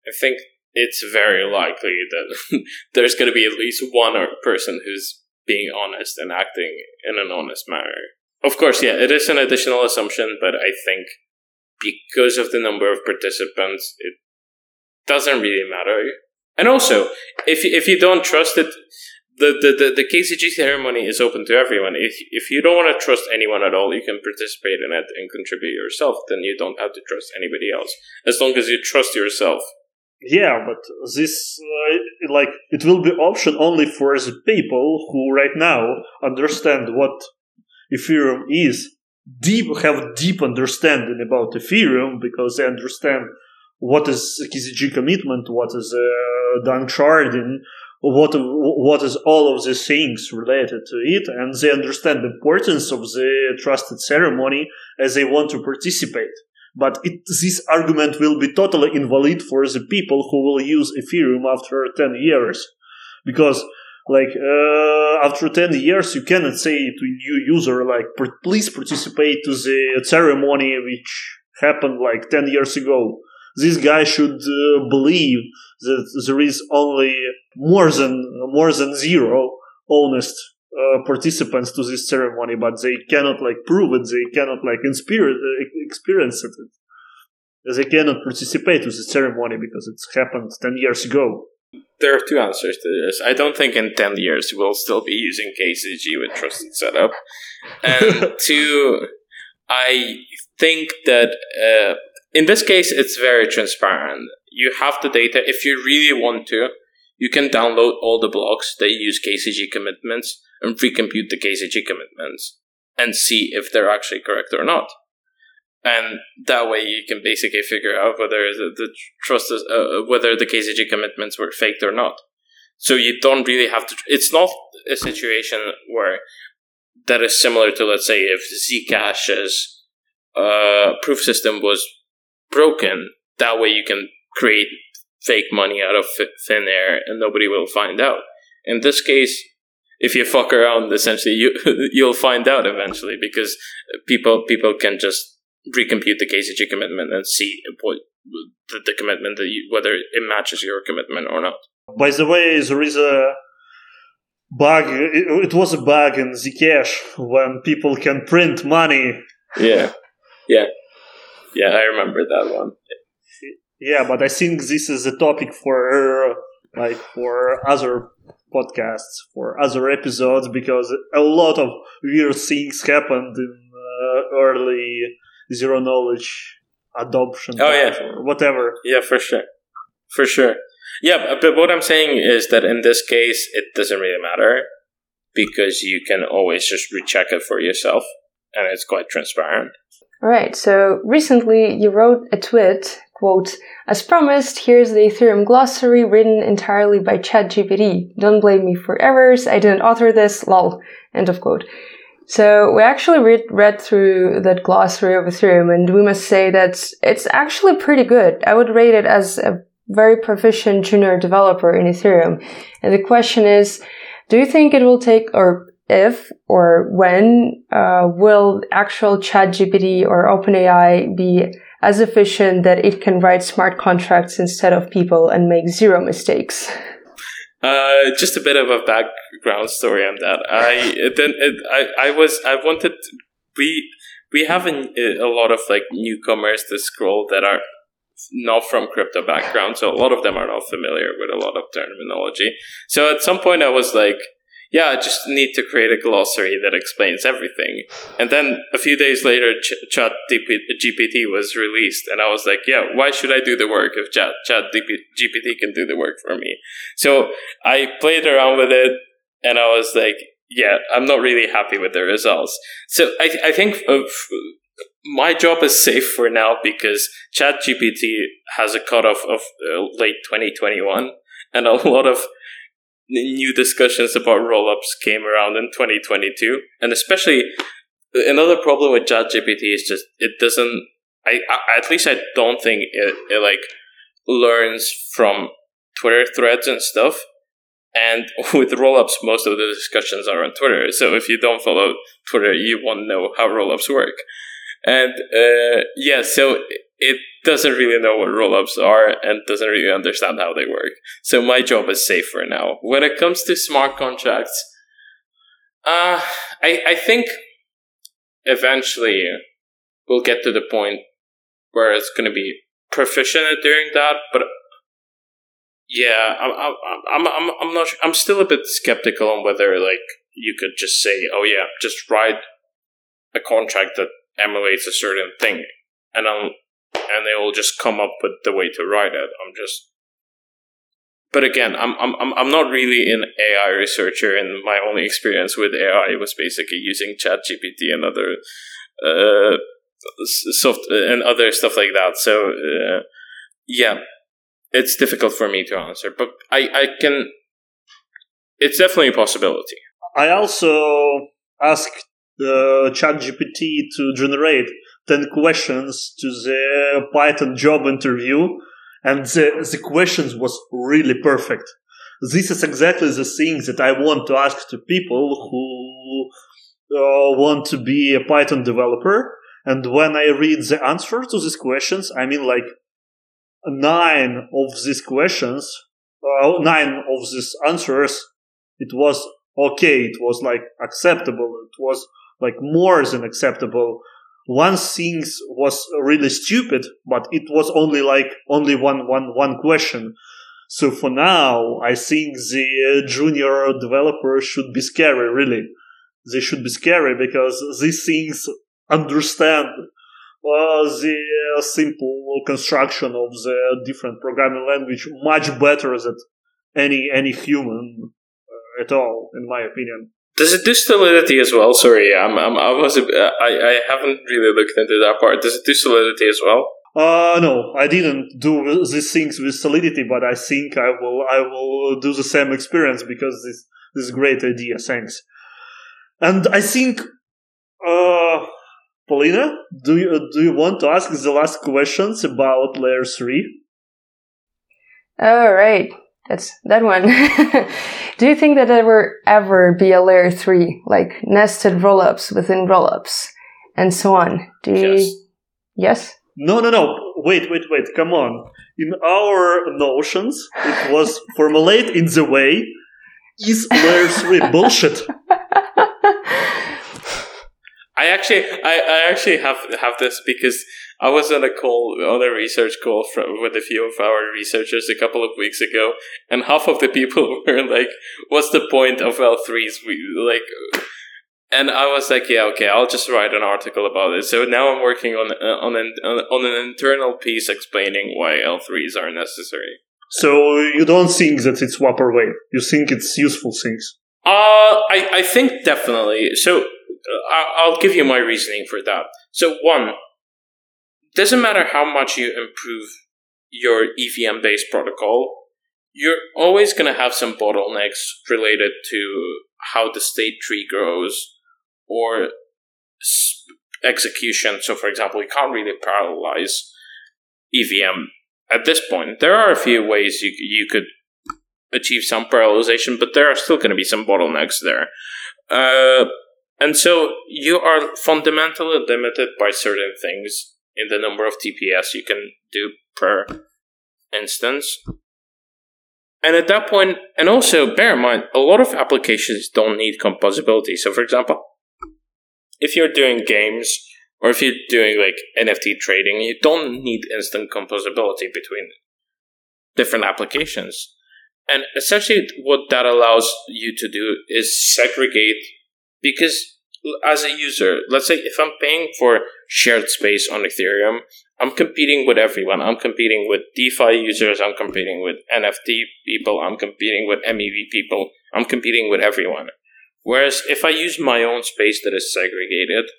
I think it's very likely that there's going to be at least one person who's being honest and acting in an honest manner. Of course, yeah, it is an additional assumption, but I think because of the number of participants, it doesn't really matter. And also, if if you don't trust it, the, the, the, the KZG ceremony is open to everyone. If if you don't want to trust anyone at all, you can participate in it and contribute yourself. Then you don't have to trust anybody else, as long as you trust yourself. Yeah, but this uh, like it will be option only for the people who right now understand what Ethereum is deep have deep understanding about Ethereum because they understand what is KZG commitment, what is uh, danksharding, what what is all of these things related to it, and they understand the importance of the trusted ceremony as they want to participate. But it, this argument will be totally invalid for the people who will use Ethereum after 10 years. Because like uh, after 10 years you cannot say to a new user like please participate to the ceremony which happened like 10 years ago this guy should uh, believe that there is only more than more than zero honest uh, participants to this ceremony but they cannot like prove it they cannot like inspire, uh, experience it they cannot participate to the ceremony because it's happened 10 years ago There are two answers to this. I don't think in 10 years we'll still be using KZG with trusted setup. And two, I think that uh, in this case, it's very transparent. You have the data. If you really want to, you can download all the blocks that use KZG commitments and recompute the KZG commitments and see if they're actually correct or not. And that way, you can basically figure out whether the, the trust is, uh, whether the KZG commitments were faked or not. So you don't really have to. It's not a situation where that is similar to, let's say, if Zcash's uh, proof system was broken. That way, you can create fake money out of thin air, and nobody will find out. In this case, if you fuck around, essentially you you'll find out eventually because people people can just recompute the KZG commitment and see what the, the commitment that you, whether it matches your commitment or not. By the way, there is a bug. It, it was a bug in Zcash when people can print money. Yeah, yeah, yeah. I remember that one. Yeah, but I think this is a topic for like for other podcasts, for other episodes, because a lot of weird things happened in uh, early zero knowledge adoption oh, yeah. or whatever. Yeah, for sure. For sure. Yeah, but what I'm saying is that in this case, it doesn't really matter because you can always just recheck it for yourself and it's quite transparent. All right. So recently you wrote a tweet, quote, as promised, here's the Ethereum glossary written entirely by ChatGPT. Don't blame me for errors. I didn't author this. Lol. End of quote. So we actually read, read through that glossary of Ethereum and we must say that it's actually pretty good. I would rate it as a very proficient junior developer in Ethereum. And the question is, do you think it will take, or if or when, uh, will actual ChatGPT or OpenAI be as efficient that it can write smart contracts instead of people and make zero mistakes? Uh, just a bit of a background story on that. I then I I was I wanted we we have a, a lot of like newcomers to Scroll that are not from crypto background, so a lot of them are not familiar with a lot of terminology. So at some point, I was like, yeah, I just need to create a glossary that explains everything. And then a few days later, Ch- Chat GPT was released, and I was like, yeah, why should I do the work if Chat, Chat GPT can do the work for me? So I played around with it, and I was like, yeah, I'm not really happy with the results. So I, I think of, my job is safe for now because Chat GPT has a cutoff of uh, late 2021, and a lot of new discussions about rollups came around in 2022, and especially another problem with ChatGPT is just it doesn't. I, I at least I don't think it, it like learns from Twitter threads and stuff. And with rollups, most of the discussions are on Twitter. So if you don't follow Twitter, you won't know how rollups work. And uh, yeah, so it doesn't really know what rollups are and doesn't really understand how they work. So my job is safe for now. When it comes to smart contracts, uh, I I think eventually we'll get to the point where it's going to be proficient at doing that. But yeah, I'm I'm I'm I'm not. I'm still a bit skeptical on whether like you could just say, oh yeah, just write a contract that emulates a certain thing, and I'm and they will just come up with the way to write it. I'm just but again, I'm I'm I'm not really an AI researcher, and my only experience with AI was basically using ChatGPT and other uh, soft and other stuff like that. So uh, yeah, it's difficult for me to answer, but I I can. It's definitely a possibility. I also asked the ChatGPT to generate 10 questions to the Python job interview, and the, the questions was really perfect. This is exactly the thing that I want to ask to people who uh, want to be a Python developer. And when I read the answer to these questions, I mean like nine of these questions, uh, nine of these answers, it was okay. It was like acceptable. It was like more than acceptable one thing was really stupid, but it was only like only one one one question. So for now, I think the junior developers should be scary, really. They should be scary because these things understand uh, the simple construction of the different programming language much better than any any human uh, at all, in my opinion. Does it do solidity as well? Sorry, I'm, I'm I was I I haven't really looked into that part. Does it do solidity as well? Uh no, I didn't do these things with solidity, but I think I will I will do the same experience because this this is a great idea. Thanks. And I think uh Polina, do you do you want to ask the last questions about layer three? All right, that's that one. do you think that there will ever be a layer three, like nested rollups within rollups, and so on? Do you? Yes. yes? No, no, no. Wait, wait, wait. Come on. In our notions, it was formulated in the way is layer three bullshit. I actually, I, I actually have have this because I was on a call, on a research call from, with a few of our researchers a couple of weeks ago, and half of the people were like, "What's the point of L threes? We like." And I was like, "Yeah, okay, I'll just write an article about it." So now I'm working on uh, on an on an internal piece explaining why L threes are necessary. So you don't think that it's vaporware. You think it's useful things. Uh, I, I think definitely. So uh, I- I'll give you my reasoning for that. So one, doesn't matter how much you improve your EVM based protocol, you're always going to have some bottlenecks related to how the state tree grows or execution. So, for example, you can't really parallelize EVM at this point. There are a few ways you you could achieve some parallelization, but there are still going to be some bottlenecks there. Uh, and so you are fundamentally limited by certain things in the number of TPS you can do per instance. And at that point, and also bear in mind, a lot of applications don't need composability. So, for example, if you're doing games or if you're doing like NFT trading, you don't need instant composability between different applications. And essentially, what that allows you to do is segregate because as a user, let's say if I'm paying for shared space on Ethereum, I'm competing with everyone. I'm competing with DeFi users. I'm competing with NFT people. I'm competing with MEV people. I'm competing with everyone. Whereas if I use my own space that is segregated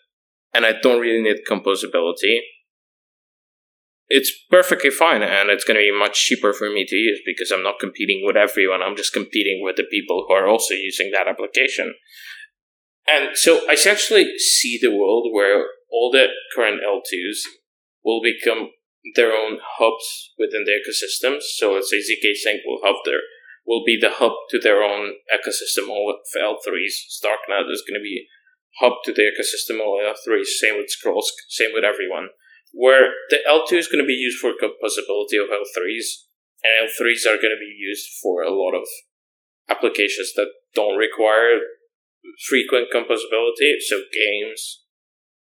and I don't really need composability, it's perfectly fine and it's going to be much cheaper for me to use because I'm not competing with everyone. I'm just competing with the people who are also using that application. And so I essentially see the world where all the current L2s will become their own hubs within the ecosystems. So let's say ZK Sync will have their will be the hub to their own ecosystem of L3s. Starknet is going to be hub to the ecosystem of L3s. Same with Scrolls, same with everyone. Where the L2 is going to be used for composability of L3s, and L3s are going to be used for a lot of applications that don't require frequent composability. So games,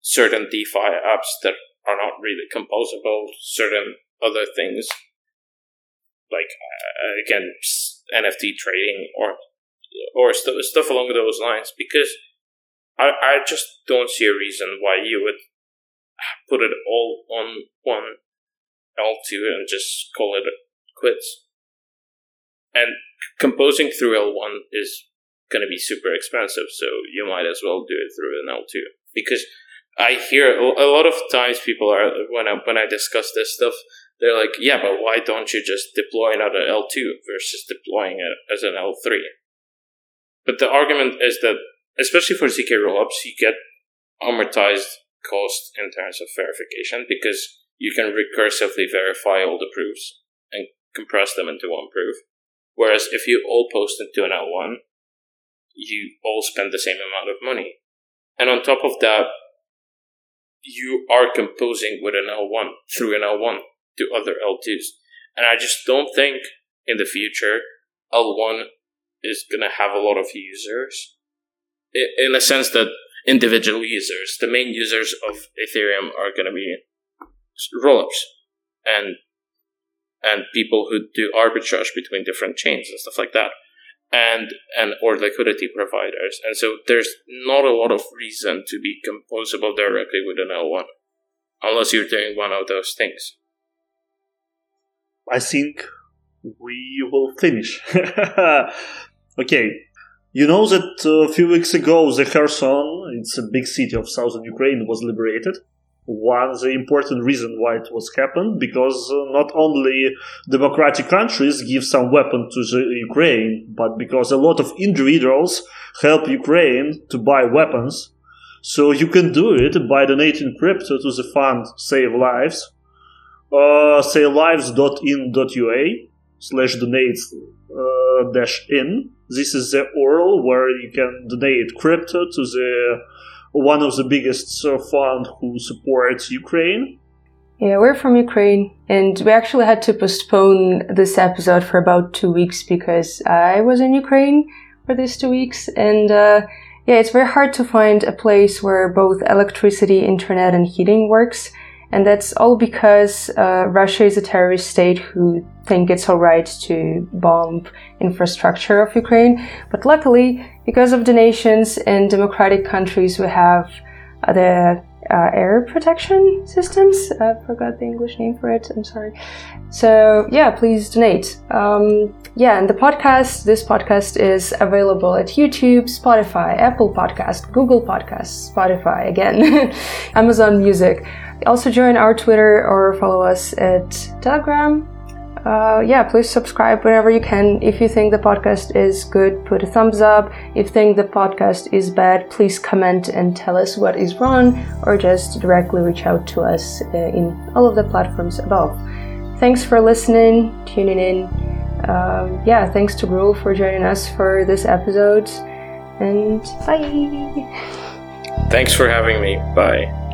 certain DeFi apps that are not really composable, certain other things like uh, again NFT trading or or st- stuff along those lines because I I just don't see a reason why you would put it all on one L2 and just call it quits. And composing through L1 is going to be super expensive, so you might as well do it through an L2 because I hear a lot of times people are when I when I discuss this stuff, they're like, yeah, but why don't you just deploy another L2 versus deploying it as an L3? But the argument is that, especially for ZK rollups, you get amortized cost in terms of verification because you can recursively verify all the proofs and compress them into one proof. Whereas if you all post into an L1, you all spend the same amount of money. And on top of that, you are composing with an L1 through an L1 to other L2s. And I just don't think in the future L1 is going to have a lot of users. In a sense that individual users, the main users of Ethereum are going to be rollups. And and people who do arbitrage between different chains and stuff like that and and or liquidity providers. And so there's not a lot of reason to be composable directly with an l1 unless you're doing one of those things. I think we will finish. Okay. You know that a few weeks ago the kherson it's a big city of southern ukraine was liberated one the important reason why it was happened because uh, not only democratic countries give some weapon to the Ukraine, but because a lot of individuals help Ukraine to buy weapons. So you can do it by donating crypto to the fund Save Lives, uh, savelives.in.ua slash donates uh, dash in. This is the URL where you can donate crypto to the one of the biggest fund who supports Ukraine. Yeah, we're from Ukraine, and we actually had to postpone this episode for about two weeks because I was in Ukraine for these two weeks, and uh, yeah, it's very hard to find a place where both electricity, internet, and heating works. And that's all because uh, Russia is a terrorist state who think it's alright to bomb infrastructure of Ukraine. But luckily, because of donations in democratic countries, we have the uh, air protection systems. I forgot the English name for it. I'm sorry. So yeah, please donate. Um, yeah, and the podcast. This podcast is available at YouTube, Spotify, Apple Podcast, Google Podcasts, Spotify again, Amazon Music. Also join our Twitter or follow us at Telegram. Uh, yeah, please subscribe whenever you can. If you think the podcast is good, put a thumbs up. If you think the podcast is bad, please comment and tell us what is wrong, or just directly reach out to us uh, in all of the platforms above. Thanks for listening, tuning in. Um, yeah, thanks to Toghrul for joining us for this episode, and bye. Thanks for having me. Bye.